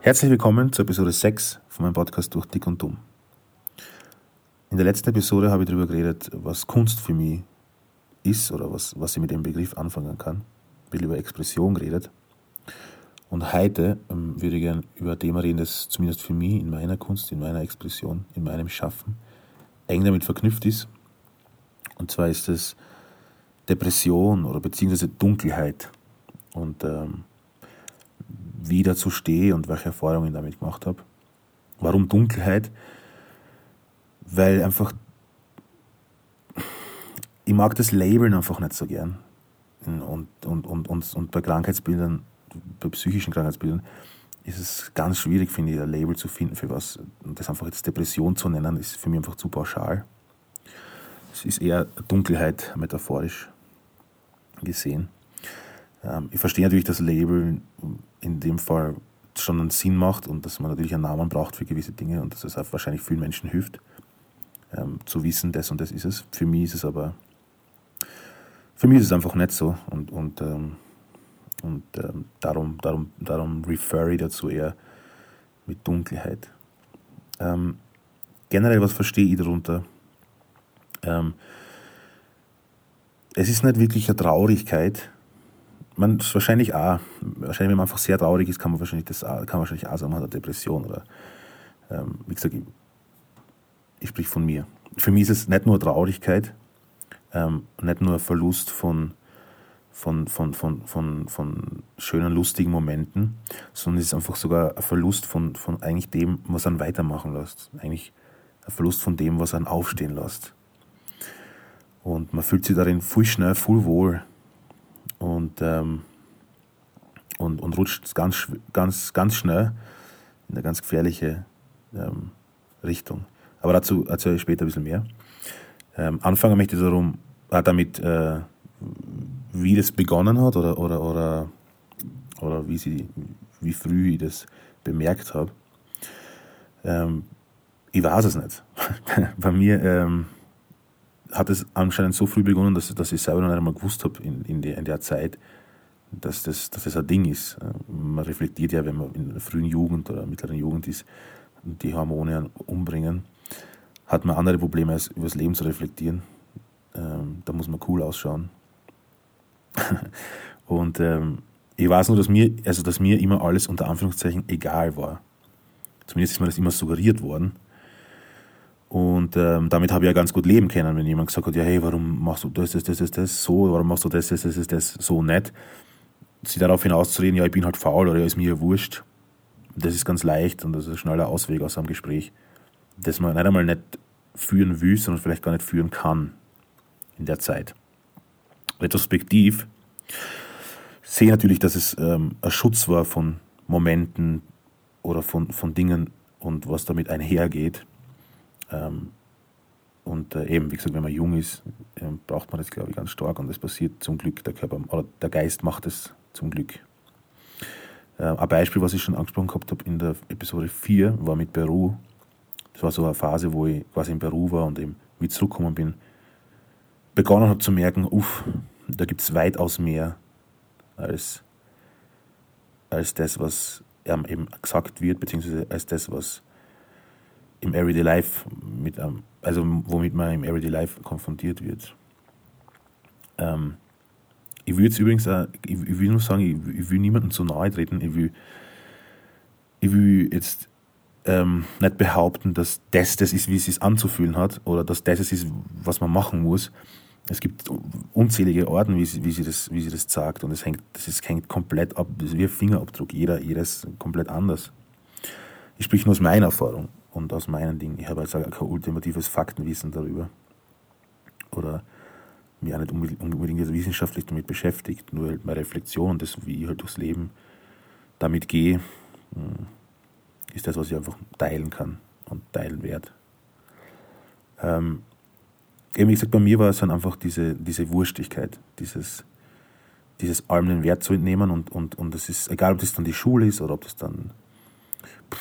Herzlich willkommen zur Episode 6 von meinem Podcast Durch Dick und Dumm. In der letzten Episode habe ich darüber geredet, was Kunst für mich ist oder was, was ich mit dem Begriff anfangen kann. Ein bisschen über Expression geredet. Und heute ähm, würde ich gerne über ein Thema reden, das zumindest für mich in meiner Kunst, in meiner Expression, in meinem Schaffen eng damit verknüpft ist. Und zwar ist es Depression oder beziehungsweise Dunkelheit. Und ähm, wie ich dazu stehe und welche Erfahrungen ich damit gemacht habe. Warum Dunkelheit? Weil einfach ich mag das Labeln einfach nicht so gern. Und, und, und, und, und bei Krankheitsbildern, bei psychischen Krankheitsbildern, ist es ganz schwierig, finde ich, ein Label zu finden für was. Das einfach jetzt Depression zu nennen, ist für mich einfach zu pauschal. Es ist eher Dunkelheit, metaphorisch gesehen. Ähm, ich verstehe natürlich, dass Label in dem Fall schon einen Sinn macht und dass man natürlich einen Namen braucht für gewisse Dinge und dass es auch wahrscheinlich vielen Menschen hilft, ähm, zu wissen, das und das ist es. Für mich ist es aber, für mich ist es einfach nicht so und, und, ähm, und darum, darum, darum refer ich dazu eher mit Dunkelheit. Ähm, generell, was verstehe ich darunter? Ähm, es ist nicht wirklich eine Traurigkeit, man ist wahrscheinlich auch, wahrscheinlich, wenn man einfach sehr traurig ist, kann man wahrscheinlich das auch, kann man wahrscheinlich auch sagen, man hat eine Depression oder, ähm, wie gesagt, ich, ich sprich von mir. Für mich ist es nicht nur Traurigkeit, ähm, nicht nur Verlust von, von, von, von, von, von schönen, lustigen Momenten, sondern es ist einfach sogar ein Verlust von, von eigentlich dem, was einen weitermachen lässt. Eigentlich ein Verlust von dem, was einen aufstehen lässt. Und man fühlt sich darin viel schnell, viel wohl und, ähm, und, und rutscht ganz, ganz, ganz schnell in eine ganz gefährliche ähm, Richtung. Aber dazu erzähle ich später ein bisschen mehr. Ähm, anfangen möchte ich darum, äh, damit, äh, wie das begonnen hat oder, oder, oder, oder wie, sie, wie früh ich das bemerkt habe. Ähm, ich weiß es nicht. Bei mir ähm, hat es anscheinend so früh begonnen, dass, dass ich selber noch einmal gewusst habe in, in, der, in der Zeit, dass das, dass das ein Ding ist. Man reflektiert ja, wenn man in der frühen Jugend oder mittleren Jugend ist, die Hormone umbringen, hat man andere Probleme, als über das Leben zu reflektieren. Ähm, da muss man cool ausschauen. und ähm, ich weiß nur, dass mir, also dass mir immer alles unter Anführungszeichen egal war. Zumindest ist mir das immer suggeriert worden. Und ähm, damit habe ich ja ganz gut leben können, wenn jemand gesagt hat, ja, hey, warum machst du das, das, das, das, das so, warum machst du das, das, das, das, das so nett? Sie darauf hinauszureden, ja, ich bin halt faul oder ja, ist mir ja wurscht. Das ist ganz leicht und das ist ein schneller Ausweg aus einem Gespräch, das man nicht einmal nicht führen will, sondern vielleicht gar nicht führen kann in der Zeit. Retrospektiv sehe ich natürlich, dass es ähm, ein Schutz war von Momenten oder von, von Dingen und was damit einhergeht, ähm, und äh, eben, wie gesagt, wenn man jung ist, äh, braucht man das, glaube ich, ganz stark und das passiert zum Glück. Der Körper oder der Geist macht es zum Glück. Äh, ein Beispiel, was ich schon angesprochen gehabt habe in der Episode 4, war mit Peru. Das war so eine Phase, wo ich quasi in Peru war und eben wie zurückgekommen bin, begonnen habe zu merken, uff, da gibt es weitaus mehr als, als das, was eben gesagt wird, beziehungsweise als das, was im Everyday Life, mit, ähm, also womit man im Everyday Life konfrontiert wird. Ähm, ich will jetzt übrigens, auch, ich, ich, will nur sagen, ich, ich, will niemandem zu nahe treten. Ich will, ich will jetzt ähm, nicht behaupten, dass das das ist, wie es sich anzufühlen hat, oder dass das es ist, was man machen muss. Es gibt unzählige Orten, wie sie, wie sie, das, wie sie das sagt, und es hängt, das ist, hängt komplett ab, das ist wie ein Fingerabdruck, jeder, ist komplett anders. Ich spreche nur aus meiner Erfahrung und aus meinen Dingen. Ich habe jetzt also kein ultimatives Faktenwissen darüber. Oder mich auch nicht unbedingt wissenschaftlich damit beschäftigt, nur halt meine Reflexion, das, wie ich halt durchs Leben damit gehe, hm, ist das, was ich einfach teilen kann und teilen werde. Ähm, eben wie gesagt, bei mir war es dann einfach diese, diese Wurstigkeit, dieses, dieses allem den Wert zu entnehmen und, und, und das ist, egal ob das dann die Schule ist oder ob das dann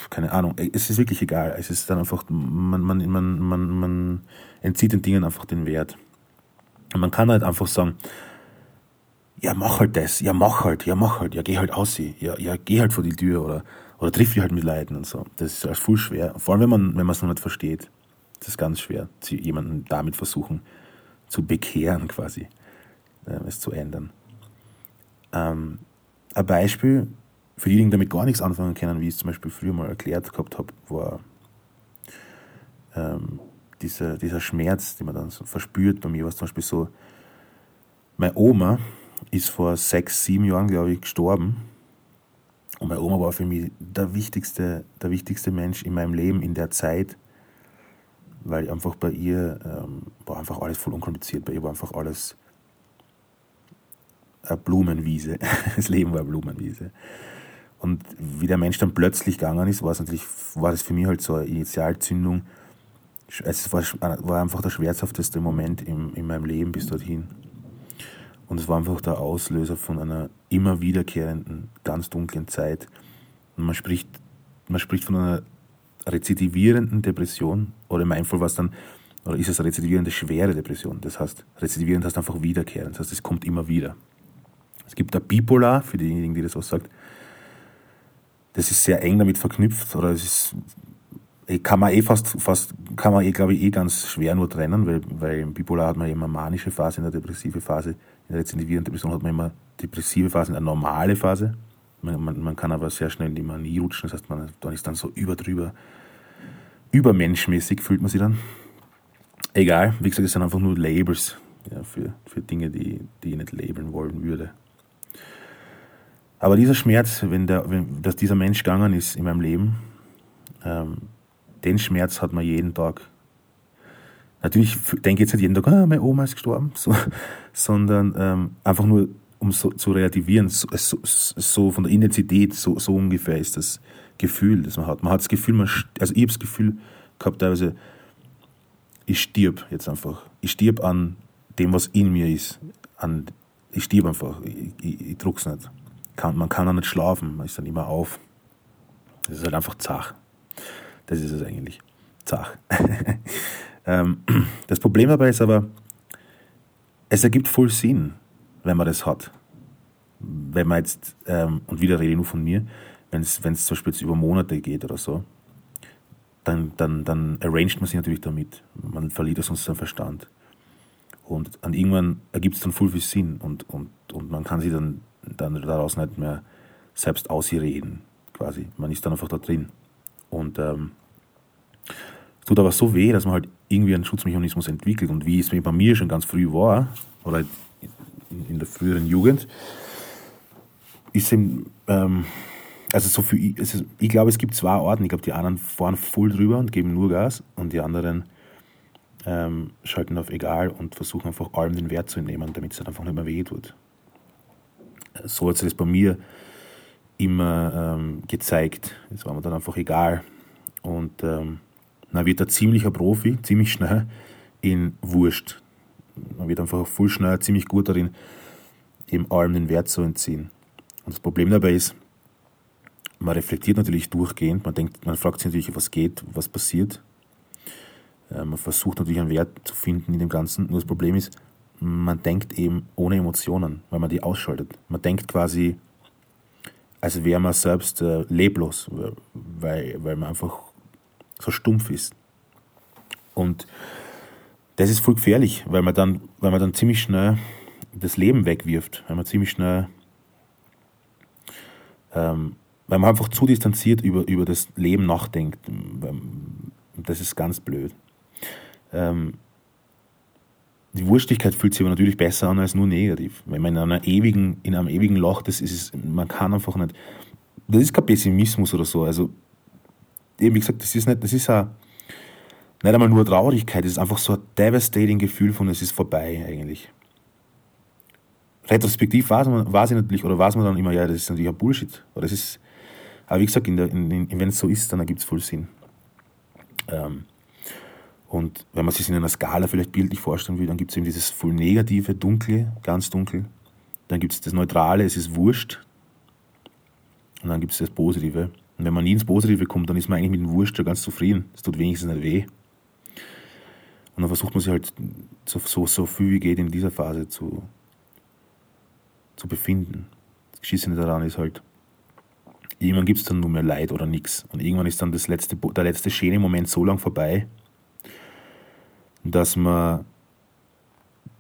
keine Ahnung, es ist wirklich egal. Es ist dann einfach, man, man, man, man, man entzieht den Dingen einfach den Wert. Und man kann halt einfach sagen, ja, mach halt das, ja, mach halt, ja, mach halt, ja, geh halt aus, ja, ja, geh halt vor die Tür oder, oder triff dich halt mit Leuten und so. Das ist halt voll schwer. Vor allem, wenn man, wenn man es noch nicht versteht. Das ist ganz schwer, jemanden damit versuchen zu bekehren quasi, äh, es zu ändern. Ähm, ein Beispiel für diejenigen, die damit gar nichts anfangen können, wie ich es zum Beispiel früher mal erklärt gehabt habe, war ähm, dieser, dieser Schmerz, den man dann so verspürt. Bei mir war es zum Beispiel so, meine Oma ist vor sechs, sieben Jahren, glaube ich, gestorben. Und meine Oma war für mich der wichtigste, der wichtigste Mensch in meinem Leben in der Zeit, weil einfach bei ihr ähm, war einfach alles voll unkompliziert. Bei ihr war einfach alles eine Blumenwiese. Das Leben war eine Blumenwiese. Und wie der Mensch dann plötzlich gegangen ist, war es natürlich, war das für mich halt so eine Initialzündung. Es war, war einfach der schmerzhafteste Moment in, in meinem Leben bis dorthin. Und es war einfach der Auslöser von einer immer wiederkehrenden, ganz dunklen Zeit. Und man spricht, man spricht von einer rezidivierenden Depression. Oder in meinem Fall war es dann, oder ist es eine rezidivierende schwere Depression. Das heißt, rezidivierend heißt einfach wiederkehrend. Das heißt, es kommt immer wieder. Es gibt da Bipolar, für diejenigen, die das auch sagt. Das ist sehr eng damit verknüpft, oder es ist, eh, kann man eh fast, fast, kann man eh, glaube ich, eh ganz schwer nur trennen, weil, weil im Bipolar hat man immer manische Phase, in der depressive Phase in der rezidivierenden Depression hat man immer depressive Phasen, eine normale Phase. Man, man, man, kann aber sehr schnell in die Manie rutschen, das heißt, man dann ist dann so über drüber, übermenschmäßig fühlt man sich dann. Egal, wie gesagt, es sind einfach nur Labels ja, für, für Dinge, die, die ich nicht labeln wollen würde. Aber dieser Schmerz, wenn, der, wenn dass dieser Mensch gegangen ist in meinem Leben, ähm, den Schmerz hat man jeden Tag Natürlich denke ich jetzt nicht jeden Tag, ah, meine Oma ist gestorben, so, sondern ähm, einfach nur, um so, zu relativieren, so, so, so, von der Intensität, so, so ungefähr ist das Gefühl, das man hat. Man hat das Gefühl, man, also ich habe das Gefühl gehabt, teilweise, ich stirb jetzt einfach. Ich stirb an dem, was in mir ist. An, ich stirb einfach. Ich, ich, ich druck's nicht. Kann, man kann auch nicht schlafen, man ist dann immer auf. Das ist halt einfach zach. Das ist es eigentlich. Zach. Ähm, das Problem dabei ist aber, es ergibt voll Sinn, wenn man das hat. Wenn man jetzt, ähm, und wieder rede ich nur von mir, wenn es zum Beispiel über Monate geht oder so, dann, dann, dann arranged man sich natürlich damit. Man verliert sonst seinen Verstand. Und an irgendwann ergibt es dann voll viel Sinn und, und, und man kann sich dann, dann daraus nicht mehr selbst ausreden, quasi. Man ist dann einfach da drin. Und ähm, es tut aber so weh, dass man halt irgendwie einen Schutzmechanismus entwickelt. Und wie es bei mir schon ganz früh war, oder in der früheren Jugend, ist eben, ähm, also so für, also ich glaube, es gibt zwei Arten. Ich glaube, die anderen fahren voll drüber und geben nur Gas und die anderen ähm, schalten auf egal und versuchen einfach allem den Wert zu entnehmen, damit es halt einfach nicht mehr weh tut. So hat sich das bei mir immer ähm, gezeigt. Es war mir dann einfach egal. Und ähm, dann wird er ziemlicher Profi, ziemlich schnell in Wurst. Man wird einfach voll schnell ziemlich gut darin, eben allem den Wert zu entziehen. Und das Problem dabei ist, man reflektiert natürlich durchgehend, man denkt, man fragt sich natürlich, was geht, was passiert. Äh, man versucht natürlich einen Wert zu finden in dem Ganzen. Nur das Problem ist, man denkt eben ohne Emotionen, weil man die ausschaltet. Man denkt quasi, als wäre man selbst äh, leblos, weil, weil man einfach so stumpf ist. Und das ist voll gefährlich, weil man dann, weil man dann ziemlich schnell das Leben wegwirft, weil man ziemlich schnell, ähm, weil man einfach zu distanziert über, über das Leben nachdenkt. Das ist ganz blöd. Ähm, die Wurstigkeit fühlt sich aber natürlich besser an als nur negativ. Wenn man in einer ewigen, in einem ewigen Loch, das ist, man kann einfach nicht, das ist kein Pessimismus oder so. Also eben wie gesagt, das ist nicht, das ist auch nicht einmal nur Traurigkeit, es ist einfach so ein devastating Gefühl von, es ist vorbei eigentlich. Retrospektiv weiß man, weiß ich natürlich, oder weiß man dann immer, ja, das ist natürlich ein Bullshit. Oder das ist, aber wie gesagt, in in, wenn es so ist, dann ergibt es voll Sinn. Ähm, und wenn man sich in einer Skala vielleicht bildlich vorstellen will, dann gibt es eben dieses voll negative, dunkle, ganz dunkel. Dann gibt es das Neutrale, es ist wurscht. Und dann gibt es das Positive. Und wenn man nie ins Positive kommt, dann ist man eigentlich mit dem Wurst schon ganz zufrieden. Es tut wenigstens nicht weh. Und dann versucht man sich halt so, so, so viel wie geht in dieser Phase zu, zu befinden. Das Geschissene daran ist halt, irgendwann gibt es dann nur mehr Leid oder nichts. Und irgendwann ist dann das letzte, der letzte schöne Moment so lang vorbei, dass man,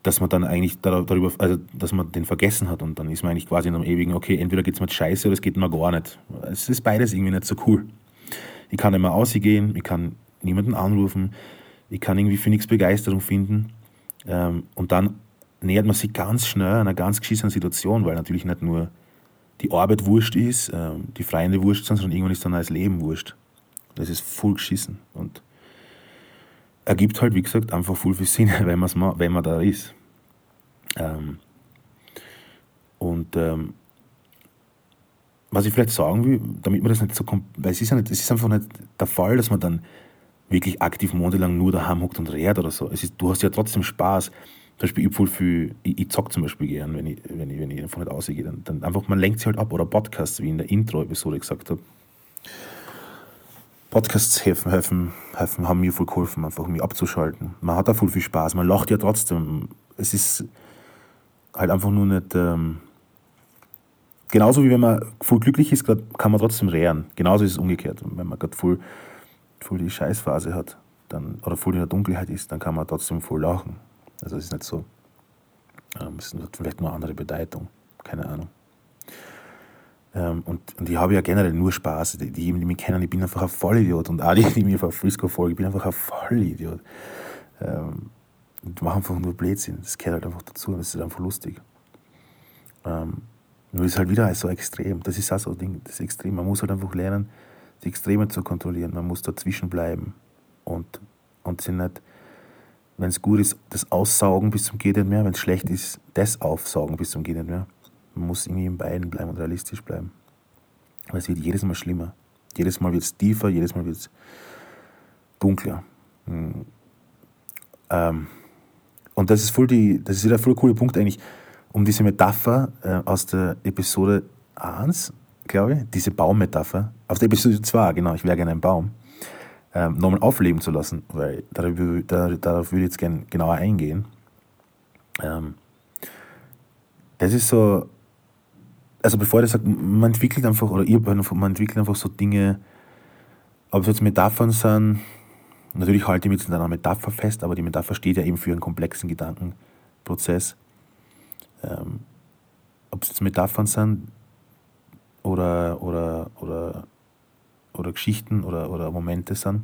dass man dann eigentlich darüber, also dass man den vergessen hat und dann ist man eigentlich quasi in einem ewigen, okay, entweder geht es mir scheiße oder es geht mir gar nicht. Es ist beides irgendwie nicht so cool. Ich kann nicht mehr ausgehen, ich kann niemanden anrufen, ich kann irgendwie für nichts Begeisterung finden. Ähm, und dann nähert man sich ganz schnell einer ganz geschissenen Situation, weil natürlich nicht nur die Arbeit wurscht ist, ähm, die Freunde wurscht sind, sondern irgendwann ist dann auch das Leben wurscht. Das ist voll geschissen und ergibt halt, wie gesagt, einfach voll viel Sinn, wenn, man's mal, wenn man da ist. Ähm, und ähm, was ich vielleicht sagen will, damit man das nicht so weil es ist ja nicht, es ist einfach nicht der Fall, dass man dann wirklich aktiv monatelang nur daheim hockt und redet oder so. Es ist, du hast ja trotzdem Spaß. Zum Beispiel, ich, voll ich, ich zock zum Beispiel gern, wenn ich, wenn ich, wenn ich einfach nicht ausgehe. Dann, dann einfach, man lenkt sich halt ab. Oder Podcasts, wie in der Intro-Episode gesagt habe. Podcasts helfen, helfen, helfen, haben mir voll geholfen, einfach mich abzuschalten. Man hat da voll viel Spaß, man lacht ja trotzdem. Es ist halt einfach nur nicht. Ähm, genauso wie wenn man voll glücklich ist, kann man trotzdem rehren. Genauso ist es umgekehrt. Wenn man gerade voll, voll die Scheißphase hat dann, oder voll in der Dunkelheit ist, dann kann man trotzdem voll lachen. Also es ist nicht so, ähm, es hat vielleicht nur eine andere Bedeutung, keine Ahnung. Ähm, und, und ich habe ja generell nur Spaß. Die, die, die mich kennen, ich bin einfach ein Vollidiot. Und die, die mir von Frisco folgen, ich bin einfach ein Vollidiot. Ähm, und mache einfach nur Blödsinn. Das gehört halt einfach dazu und das ist einfach lustig. Ähm, nur ist halt wieder so extrem. Das ist auch so ein Ding, das ist extrem. Man muss halt einfach lernen, die Extreme zu kontrollieren. Man muss dazwischen bleiben und, und sie nicht wenn es gut ist, das Aussaugen bis zum Geht nicht mehr. Wenn es schlecht ist, das Aufsaugen bis zum Geht nicht mehr. Man muss irgendwie in beiden bleiben und realistisch bleiben. Aber es wird jedes Mal schlimmer. Jedes Mal wird es tiefer, jedes Mal wird es dunkler. Hm. Ähm, und das ist voll die, das ist wieder ein voll cooler Punkt eigentlich, um diese Metapher äh, aus der Episode 1, glaube ich, diese Baummetapher, aus der Episode 2, genau, ich wäre gerne ein Baum ähm, nochmal aufleben zu lassen, weil darüber, darauf würde ich jetzt gerne genauer eingehen. Ähm, das ist so, also bevor ich das sage, man entwickelt einfach, oder ihr, man entwickelt einfach so Dinge, ob es jetzt Metaphern sind, natürlich halte ich mich mit einer Metapher fest, aber die Metapher steht ja eben für einen komplexen Gedankenprozess. Ähm, ob es jetzt Metaphern sind oder, oder, oder oder Geschichten oder, oder Momente sind.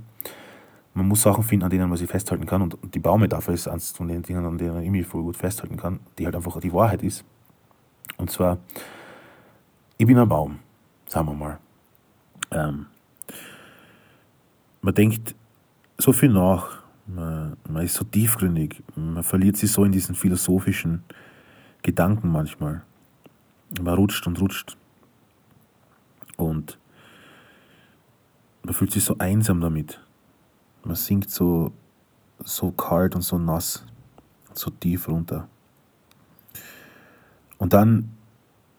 Man muss Sachen finden, an denen man sich festhalten kann. Und die Baumetapher ist eines von den Dingen, an denen man irgendwie voll gut festhalten kann, die halt einfach die Wahrheit ist. Und zwar, ich bin ein Baum, sagen wir mal. Ähm, man denkt so viel nach, man, man ist so tiefgründig, man verliert sich so in diesen philosophischen Gedanken manchmal. Man rutscht und rutscht. Und man fühlt sich so einsam damit. Man sinkt so, so kalt und so nass, so tief runter. Und dann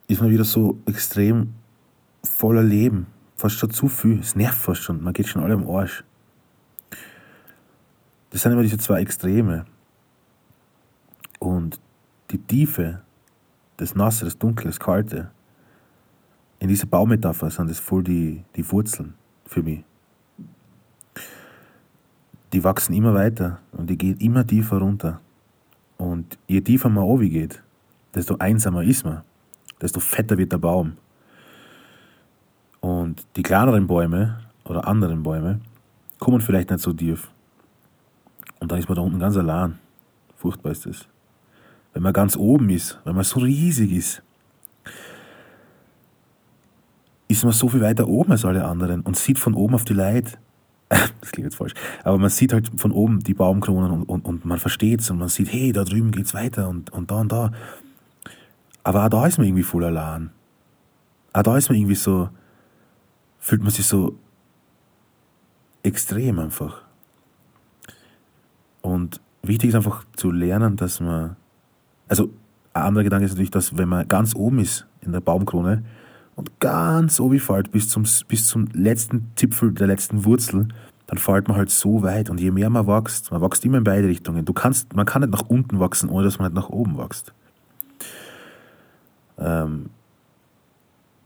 ist man wieder so extrem voller Leben. Fast schon zu viel. Es nervt fast schon. Man geht schon alle am Arsch. Das sind immer diese zwei Extreme. Und die Tiefe, das Nasse, das Dunkle, das Kalte, in dieser Baumetapher sind das voll die, die Wurzeln für mich. Die wachsen immer weiter und die gehen immer tiefer runter. Und je tiefer man geht, desto einsamer ist man, desto fetter wird der Baum. Und die kleineren Bäume oder anderen Bäume kommen vielleicht nicht so tief. Und dann ist man da unten ganz allein. Furchtbar ist das. Wenn man ganz oben ist, wenn man so riesig ist, ist man so viel weiter oben als alle anderen und sieht von oben auf die Leid. das klingt jetzt falsch. Aber man sieht halt von oben die Baumkronen und, und, und man versteht es und man sieht, hey, da drüben geht's weiter und, und da und da. Aber auch da ist man irgendwie voll allein. Auch da ist man irgendwie so, fühlt man sich so extrem einfach. Und wichtig ist einfach zu lernen, dass man, also ein anderer Gedanke ist natürlich, dass wenn man ganz oben ist in der Baumkrone, und ganz oben fällt bis zum, bis zum letzten Zipfel der letzten Wurzel, dann fällt man halt so weit. Und je mehr man wächst, man wächst immer in beide Richtungen. Du kannst, man kann nicht nach unten wachsen, ohne dass man nicht nach oben wächst. Ähm,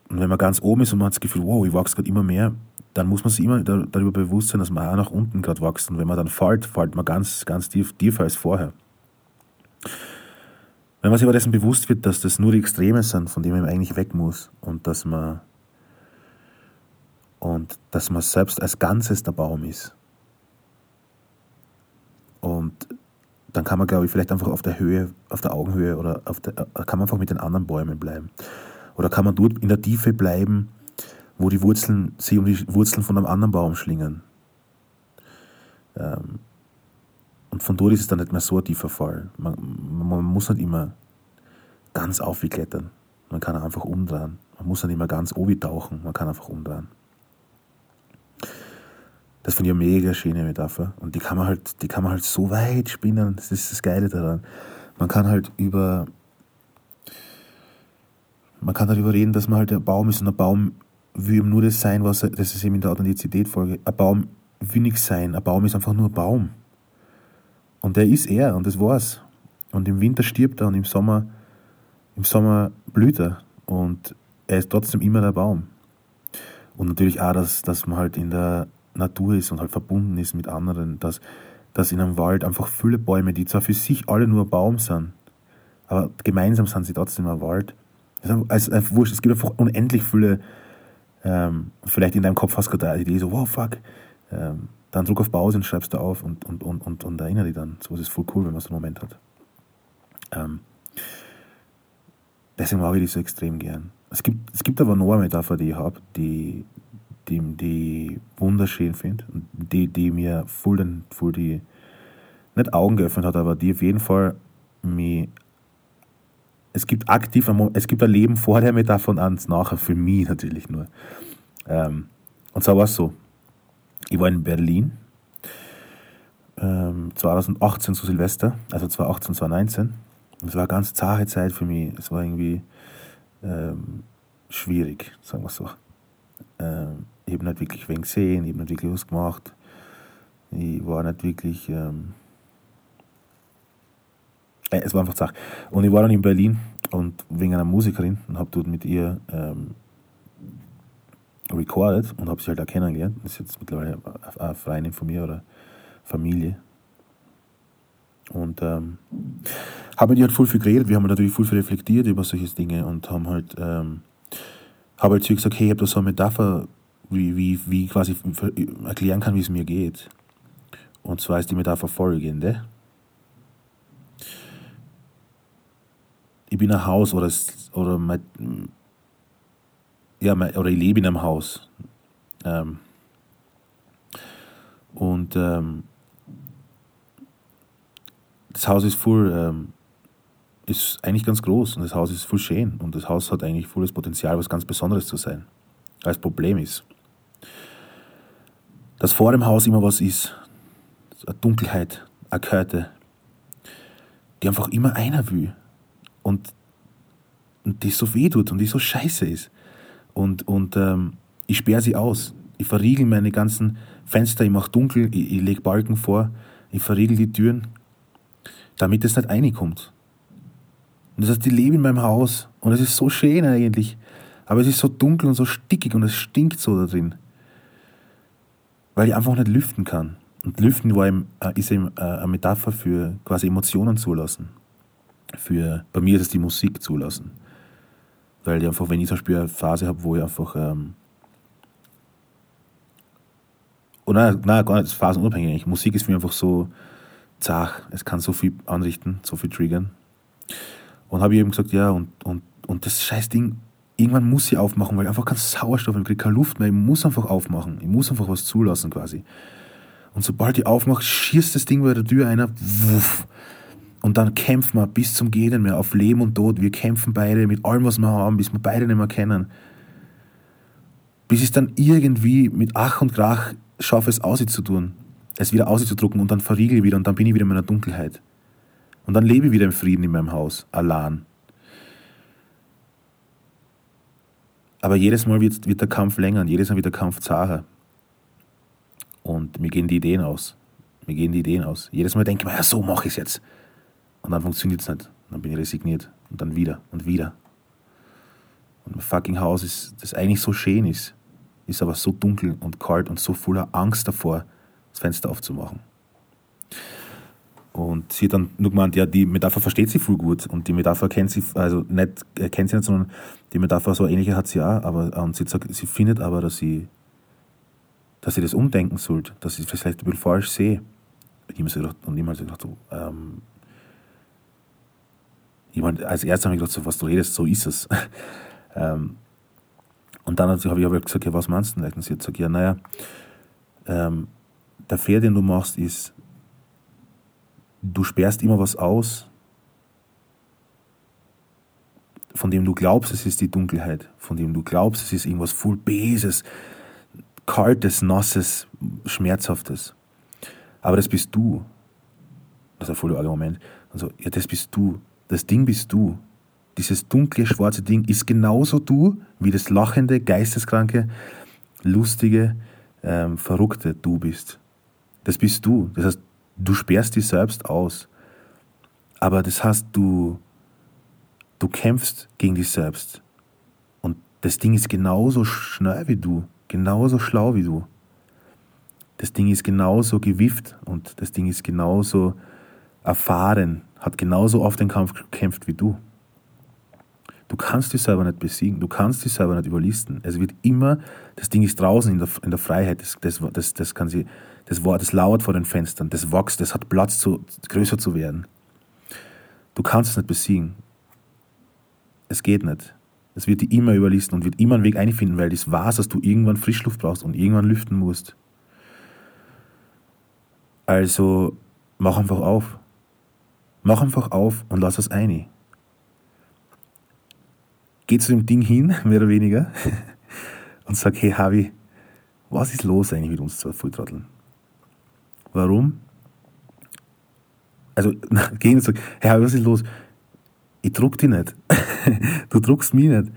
und wenn man ganz oben ist und man hat das Gefühl, wow, ich wachse gerade immer mehr, dann muss man sich immer darüber bewusst sein, dass man auch nach unten gerade wächst. Und wenn man dann fällt, fällt man ganz, ganz tief, tiefer als vorher. Wenn man sich aber dessen bewusst wird, dass das nur die Extreme sind, von denen man eigentlich weg muss und dass man und dass man selbst als Ganzes der Baum ist. Und dann kann man, glaube ich, vielleicht einfach auf der Höhe, auf der Augenhöhe oder auf der, kann man einfach mit den anderen Bäumen bleiben. Oder kann man dort in der Tiefe bleiben, wo die Wurzeln sich um die Wurzeln von einem anderen Baum schlingen. Ähm, und von dort ist es dann nicht mehr so ein tiefer Fall. Man, man muss nicht immer ganz aufgeklettern. Man kann einfach umdrehen. Man muss nicht immer ganz oben tauchen. Man kann einfach umdrehen. Das finde ich eine mega schöne Metapher. Und die kann man halt, die kann man halt so weit spinnen. Das ist das Geile daran. Man kann halt über, man kann darüber reden, dass man halt ein Baum ist und ein Baum will eben nur das sein, was er, das ist eben in der Authentizität-Folge. Ein Baum will nichts sein. Ein Baum ist einfach nur ein Baum. Und der ist er und das war's. Und im Winter stirbt er und im Sommer, im Sommer blüht er. Und er ist trotzdem immer der Baum. Und natürlich auch, dass, dass man halt in der Natur ist und halt verbunden ist mit anderen, dass, dass in einem Wald einfach viele Bäume, die zwar für sich alle nur Baum sind, aber gemeinsam sind sie trotzdem ein Wald. Also, also, es gibt einfach unendlich viele, ähm, vielleicht in deinem Kopf hast du gerade eine Idee, so, wow, fuck, ähm, dann druck auf Pause und schreibst du auf und, und, und, und, und erinnere dich dann. So ist voll cool, wenn man so einen Moment hat. Ähm, deswegen mag ich die so extrem gern. Es gibt, es gibt aber noch eine Metapher, die ich habe, die, die, die wunderschön finde und die, die mir voll, den, voll die, nicht Augen geöffnet hat, aber die auf jeden Fall mich es gibt aktiv, es gibt ein Leben vor der Metapher und eins nachher, für mich natürlich nur. Ähm, und zwar war es so, ich war in Berlin, ähm, 2018 zu Silvester, also 2018, 2019. Und es war eine ganz zahre Zeit für mich. Es war irgendwie ähm, schwierig, sagen wir so. Ähm, ich habe nicht wirklich wen gesehen, ich habe nicht wirklich was gemacht. Ich war nicht wirklich. Ähm, äh, es war einfach Sache. Und ich war dann in Berlin und wegen einer Musikerin und habe dort mit ihr ähm, recorded und habe sie halt auch kennengelernt. Das ist jetzt mittlerweile eine Freundin von mir oder Familie. Und ähm, haben mit ihr halt voll viel geredet. Wir haben natürlich voll viel reflektiert über solche Dinge und haben halt, ähm, habe halt zu ihr gesagt, hey, ich habe da so eine Metapher wie, wie, wie quasi erklären kann, wie es mir geht. Und zwar ist die Metapher folgende. Ich bin ein Haus oder, oder, mein, ja, mein, oder ich lebe in einem Haus. Ähm, und ähm, das Haus ist voll, ähm, ist eigentlich ganz groß und das Haus ist voll schön und das Haus hat eigentlich volles Potenzial, was ganz Besonderes zu sein. Das Problem ist, dass vor dem Haus immer was ist. Eine Dunkelheit, eine Kälte, die einfach immer einer will. Und, und die so weh tut und die so scheiße ist. Und, und ähm, ich sperre sie aus. Ich verriegel meine ganzen Fenster, ich mache dunkel, ich, ich lege Balken vor, ich verriegel die Türen, damit es nicht reinkommt. Und das heißt, ich lebe in meinem Haus und es ist so schön eigentlich, aber es ist so dunkel und so stickig und es stinkt so da drin weil ich einfach nicht lüften kann. Und Lüften war eben, äh, ist eben äh, eine Metapher für quasi Emotionen zulassen. Für, bei mir ist es die Musik zulassen. Weil ich einfach, wenn ich zum Beispiel eine Phase habe, wo ich einfach, ähm, oh, nein, gar nicht, phasenunabhängig. Musik ist für mich einfach so zach, es kann so viel anrichten, so viel triggern. Und habe ich eben gesagt, ja, und, und, und das scheiß Ding irgendwann muss ich aufmachen, weil ich einfach keinen Sauerstoff, ich kriege keine Luft mehr, ich muss einfach aufmachen, ich muss einfach was zulassen quasi. Und sobald ich aufmache, schießt das Ding bei der Tür einer, wuff, und dann kämpfen wir bis zum Gehen mehr auf Leben und Tod. Wir kämpfen beide mit allem, was wir haben, bis wir beide nicht mehr kennen. Bis es dann irgendwie mit Ach und Krach schaffe, es auszutun, es wieder auszudrucken und dann verriegel ich wieder und dann bin ich wieder in meiner Dunkelheit. Und dann lebe ich wieder im Frieden in meinem Haus, allein. Aber jedes Mal wird, wird der Kampf länger und jedes Mal wird der Kampf zacher. Und mir gehen die Ideen aus. Mir gehen die Ideen aus. Jedes Mal denke ich mir, ja, so mache ich es jetzt. Und dann funktioniert es nicht. Und dann bin ich resigniert. Und dann wieder und wieder. Und mein fucking Haus ist, das eigentlich so schön ist, ist aber so dunkel und kalt und so voller Angst davor, das Fenster aufzumachen. Und sie hat dann nur gemeint, ja, die Metapher versteht sie voll gut und die Metapher kennt sie, also nicht, äh, kennt sie nicht, sondern die Metapher so ähnliche hat sie auch, aber und sie, sagt, sie findet aber, dass sie, dass sie das umdenken sollte, dass das vielleicht ein bisschen falsch sehe. Ich habe gedacht, und ich habe gedacht, so, ähm, meine, als erstes habe ich gedacht, so, was du redest, so ist es. ähm, und dann habe ich aber gesagt, ja, was meinst du denn? Und sie hat gesagt, ja, naja, ähm, der Fehler, den du machst, ist, du sperrst immer was aus, von dem du glaubst, es ist die Dunkelheit, von dem du glaubst, es ist irgendwas voll Beses, Kaltes, Nasses, Schmerzhaftes. Aber das bist du. Das ist ein voller Argument. Also, ja, das bist du. Das Ding bist du. Dieses dunkle, schwarze Ding ist genauso du, wie das lachende, geisteskranke, lustige, ähm, verrückte du bist. Das bist du. Das heißt, du sperrst dich selbst aus. Aber das heißt, du, du kämpfst gegen dich selbst. Und das Ding ist genauso schnell wie du, genauso schlau wie du. Das Ding ist genauso gewifft und das Ding ist genauso erfahren, hat genauso oft den Kampf gekämpft wie du. Du kannst dich selber nicht besiegen, du kannst dich selber nicht überlisten. Es wird immer, das Ding ist draußen in der, in der Freiheit, das, das, das, das kann sie, das, das lauert vor den Fenstern, das wächst, das hat Platz, zu, größer zu werden. Du kannst es nicht besiegen. Es geht nicht. Es wird dir immer überlisten und wird immer einen Weg einfinden, weil das weiß, dass du irgendwann Frischluft brauchst und irgendwann lüften musst. Also mach einfach auf. Mach einfach auf und lass es ein. Geh zu dem Ding hin, mehr oder weniger, und sag, hey Havi, was ist los eigentlich mit uns zwei Volltrotteln? Warum? Also, geh hin und sag, hey Havi, was ist los? Ich druck dich nicht. du druckst mich nicht.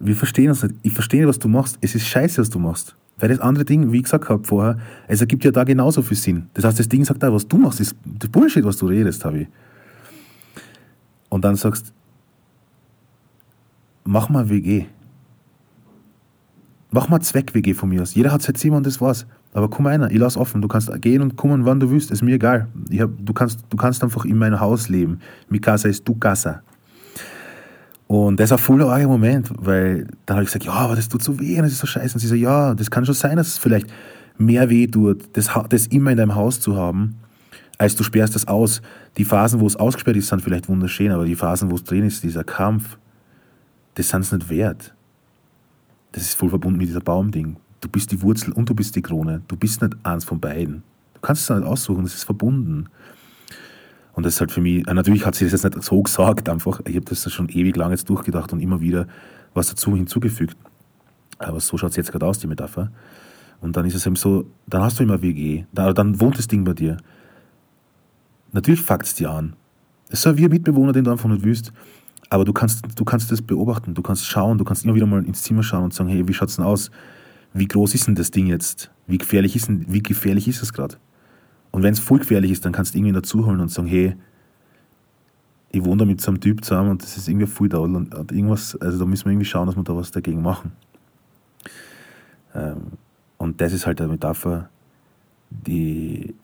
Wir verstehen uns nicht. Ich verstehe, was du machst. Es ist scheiße, was du machst. Weil das andere Ding, wie ich gesagt habe vorher, es ergibt ja da genauso viel Sinn. Das heißt, das Ding sagt da, was du machst, ist Bullshit, was du redest, Havi. Und dann sagst, mach mal WG. Mach mal Zweck-WG von mir aus. Jeder hat sein Zimmer und das war's. Aber komm einer, ich lass offen. Du kannst gehen und kommen, wann du willst. Ist mir egal. Hab, du, kannst, du kannst einfach in meinem Haus leben. Mi casa ist du casa. Und das ist ein voller arger Moment, weil dann habe ich gesagt, ja, aber das tut so weh und das ist so scheiße. Und sie so, ja, das kann schon sein, dass es vielleicht mehr weh tut, das, das immer in deinem Haus zu haben, als du sperrst das aus. Die Phasen, wo es ausgesperrt ist, sind vielleicht wunderschön, aber die Phasen, wo es drin ist, dieser Kampf, das sind es nicht wert. Das ist voll verbunden mit dieser Baumding. Du bist die Wurzel und du bist die Krone. Du bist nicht eins von beiden. Du kannst es nicht aussuchen, das ist verbunden. Und das ist halt für mich, äh, natürlich hat sie das jetzt nicht so gesagt, einfach, ich habe das schon ewig lang jetzt durchgedacht und immer wieder was dazu hinzugefügt. Aber so schaut es jetzt gerade aus, die Metapher. Und dann ist es eben so, dann hast du immer WG, dann wohnt das Ding bei dir. Natürlich fuckt es dir an. Es wie ein Mitbewohner, den du einfach nicht willst. Aber du kannst, du kannst das beobachten, du kannst schauen, du kannst immer wieder mal ins Zimmer schauen und sagen, hey, wie schaut's denn aus? Wie groß ist denn das Ding jetzt? Wie gefährlich ist, denn, wie gefährlich ist es gerade? Und wenn es voll gefährlich ist, dann kannst du irgendwie dazuholen und sagen, hey, ich wohne da mit so einem Typ zusammen und das ist irgendwie voll da und irgendwas, also da müssen wir irgendwie schauen, dass wir da was dagegen machen. Ähm, und das ist halt eine Metapher, die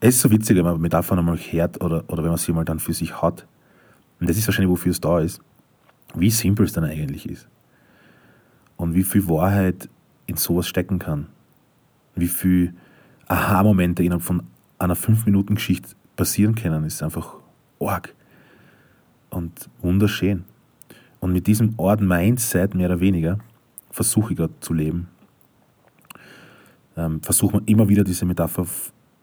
es ist so witzig, wenn man Metaphern einmal hört oder, oder wenn man sie mal dann für sich hat. Und das ist wahrscheinlich, wofür es da ist. Wie simpel es dann eigentlich ist. Und wie viel Wahrheit in sowas stecken kann. Wie viel Aha-Momente innerhalb von einer 5-Minuten-Geschichte passieren können, ist einfach arg. Und wunderschön. Und mit diesem Ort Mindset, mehr oder weniger, versuche ich gerade zu leben. Ähm, versuche immer wieder diese Metapher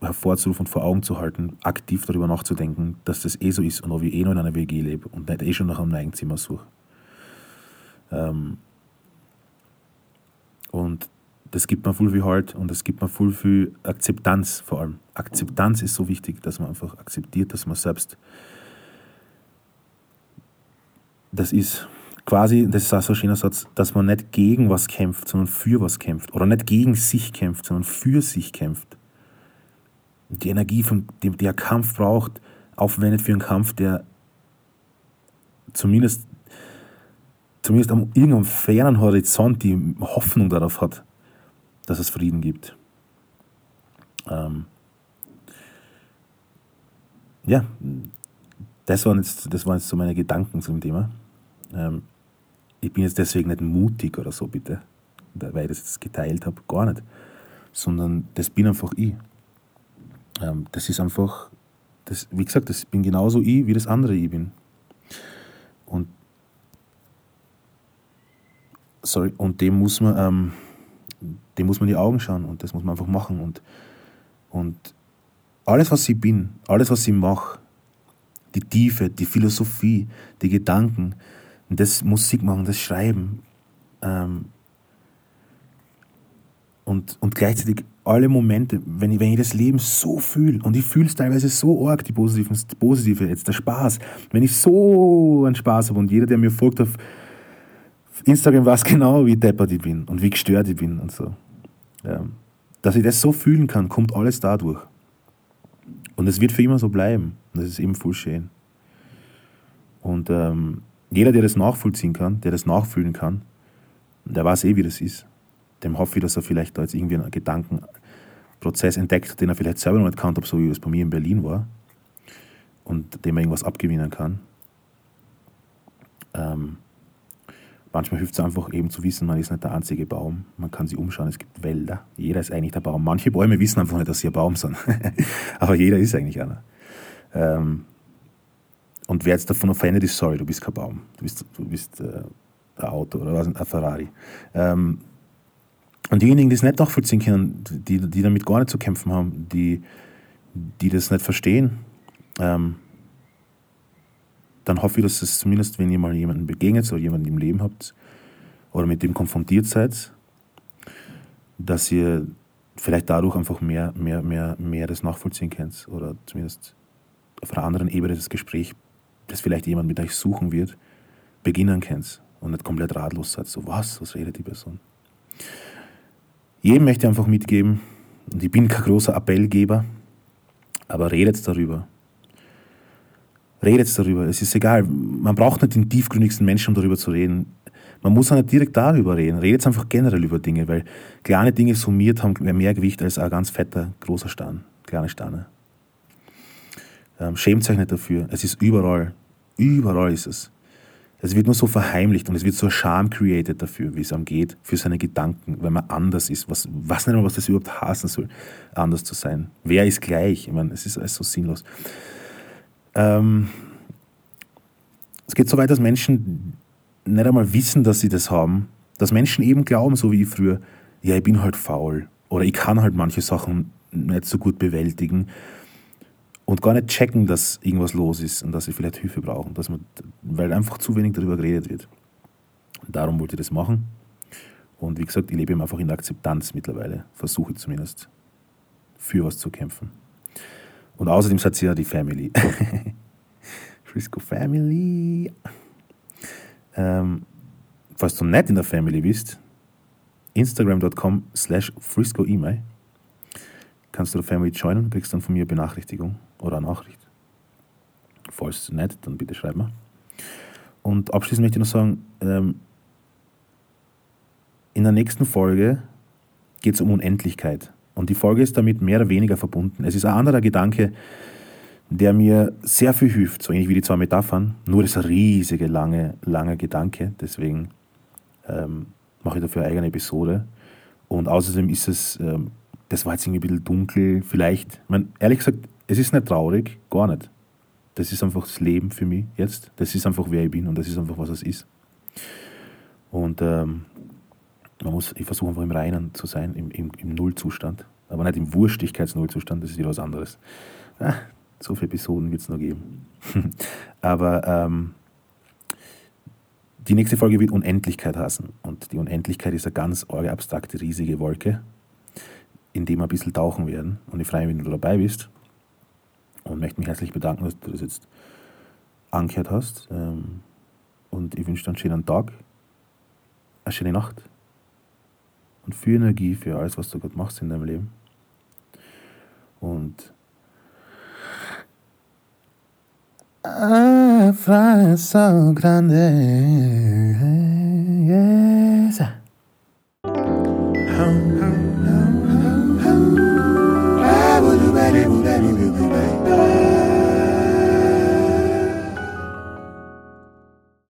hervorzurufen und vor Augen zu halten, aktiv darüber nachzudenken, dass das eh so ist und ob ich eh noch in einer WG lebe und nicht eh schon nach einem Eigenzimmer suche. Ähm und das gibt mir viel viel Halt und das gibt mir viel viel Akzeptanz vor allem. Akzeptanz ist so wichtig, dass man einfach akzeptiert, dass man selbst das ist, quasi, das ist auch so ein schöner Satz, dass man nicht gegen was kämpft, sondern für was kämpft. Oder nicht gegen sich kämpft, sondern für sich kämpft. Die Energie, von dem der Kampf braucht, aufwendet für einen Kampf, der zumindest, zumindest am irgendeinem fernen Horizont die Hoffnung darauf hat, dass es Frieden gibt. Ähm ja, das waren, jetzt, das waren jetzt so meine Gedanken zu dem Thema. Ähm ich bin jetzt deswegen nicht mutig oder so, bitte, weil ich das jetzt geteilt habe, gar nicht. Sondern das bin einfach ich. Ähm das ist einfach, das, wie gesagt, das bin genauso ich, wie das andere ich bin. Und, sorry, und dem muss man, ähm, dem muss man die Augen schauen und das muss man einfach machen. Und, und alles, was ich bin, alles, was ich mache, die Tiefe, die Philosophie, die Gedanken, das Musik machen, das Schreiben ähm, und, und gleichzeitig alle Momente, wenn ich, wenn ich das Leben so fühle und ich fühle es teilweise so arg, die positiven, das Positive, jetzt der Spaß, wenn ich so einen Spaß habe und jeder, der mir folgt auf Instagram, weiß genau, wie deppert ich bin und wie gestört ich bin und so. Ja. Dass ich das so fühlen kann, kommt alles dadurch. Und es wird für immer so bleiben. Und das ist eben voll schön. Und ähm, jeder, der das nachvollziehen kann, der das nachfühlen kann, der weiß eh, wie das ist dem hoffe ich, dass er vielleicht da jetzt irgendwie einen Gedankenprozess entdeckt, den er vielleicht selber noch nicht kannte, so wie es bei mir in Berlin war, und dem er irgendwas abgewinnen kann. Ähm, manchmal hilft es einfach eben zu wissen, man ist nicht der einzige Baum, man kann sich umschauen, es gibt Wälder, jeder ist eigentlich der Baum. Manche Bäume wissen einfach nicht, dass sie ein Baum sind, aber jeder ist eigentlich einer. Ähm, und wer jetzt davon offended ist, sorry, du bist kein Baum, du bist, du bist äh, ein Auto oder was, ein Ferrari. Ähm, und diejenigen, die es nicht nachvollziehen können, die, die damit gar nicht zu kämpfen haben, die, die das nicht verstehen, ähm, dann hoffe ich, dass es zumindest, wenn ihr mal jemanden begegnet oder jemanden im Leben habt oder mit dem konfrontiert seid, dass ihr vielleicht dadurch einfach mehr, mehr, mehr, mehr das nachvollziehen könnt oder zumindest auf einer anderen Ebene das Gespräch, das vielleicht jemand mit euch suchen wird, beginnen könnt und nicht komplett ratlos seid. So, was? Was redet die Person? Jedem möchte ich einfach mitgeben, und ich bin kein großer Appellgeber, aber redet darüber. Redet darüber. Es ist egal. Man braucht nicht den tiefgründigsten Menschen, um darüber zu reden. Man muss auch nicht direkt darüber reden. Redet einfach generell über Dinge, weil kleine Dinge summiert haben mehr Gewicht als ein ganz fetter, großer Stein. Kleine Steine. Ähm, schämt euch nicht dafür. Es ist überall. Überall ist es. Es wird nur so verheimlicht und es wird so Scham created dafür, wie es einem geht, für seine Gedanken, weil man anders ist. Was, was nicht mal, was das überhaupt heißen soll, anders zu sein. Wer ist gleich? Ich meine, es ist alles so sinnlos. Ähm, es geht so weit, dass Menschen nicht einmal wissen, dass sie das haben. Dass Menschen eben glauben, so wie ich früher, ja, ich bin halt faul. Oder ich kann halt manche Sachen nicht so gut bewältigen und gar nicht checken, dass irgendwas los ist und dass sie vielleicht Hilfe brauchen, dass man, weil einfach zu wenig darüber geredet wird. Und darum wollte ich das machen. Und wie gesagt, ich lebe einfach in Akzeptanz mittlerweile, versuche zumindest für was zu kämpfen. Und außerdem seid ihr ja die Family. Frisco Family. Ähm, falls du nicht in der Family bist, instagram.com slash frisco email kannst du der Family joinen, kriegst dann von mir Benachrichtigung oder eine Nachricht. Falls nicht, dann bitte schreib mir. Und abschließend möchte ich noch sagen, ähm, in der nächsten Folge geht es um Unendlichkeit. Und die Folge ist damit mehr oder weniger verbunden. Es ist ein anderer Gedanke, der mir sehr viel hilft, so ähnlich wie die zwei Metaphern. Nur das riesige, lange, lange Gedanke. Deswegen ähm, mache ich dafür eine eigene Episode. Und außerdem ist es, ähm, das war jetzt irgendwie ein bisschen dunkel, vielleicht. Ich meine, ehrlich gesagt, es ist nicht traurig, gar nicht. Das ist einfach das Leben für mich jetzt. Das ist einfach, wer ich bin und das ist einfach, was es ist. Und ähm, man muss, ich versuche einfach im Reinen zu sein, im, im, im Nullzustand. Aber nicht im Wurstigkeitsnullzustand, das ist wieder was anderes. Ah, so viele Episoden wird es noch geben. Aber ähm, die nächste Folge wird Unendlichkeit heißen. Und die Unendlichkeit ist eine ganz abstrakte, riesige Wolke, in die wir ein bisschen tauchen werden. Und ich freue mich, wenn du dabei bist und möchte mich herzlich bedanken, dass du das jetzt angehört hast. Ähm, Und ich wünsche dir einen schönen Tag, eine schöne Nacht und viel Energie für alles, was du gerade machst in deinem Leben. Und Ah, so grande.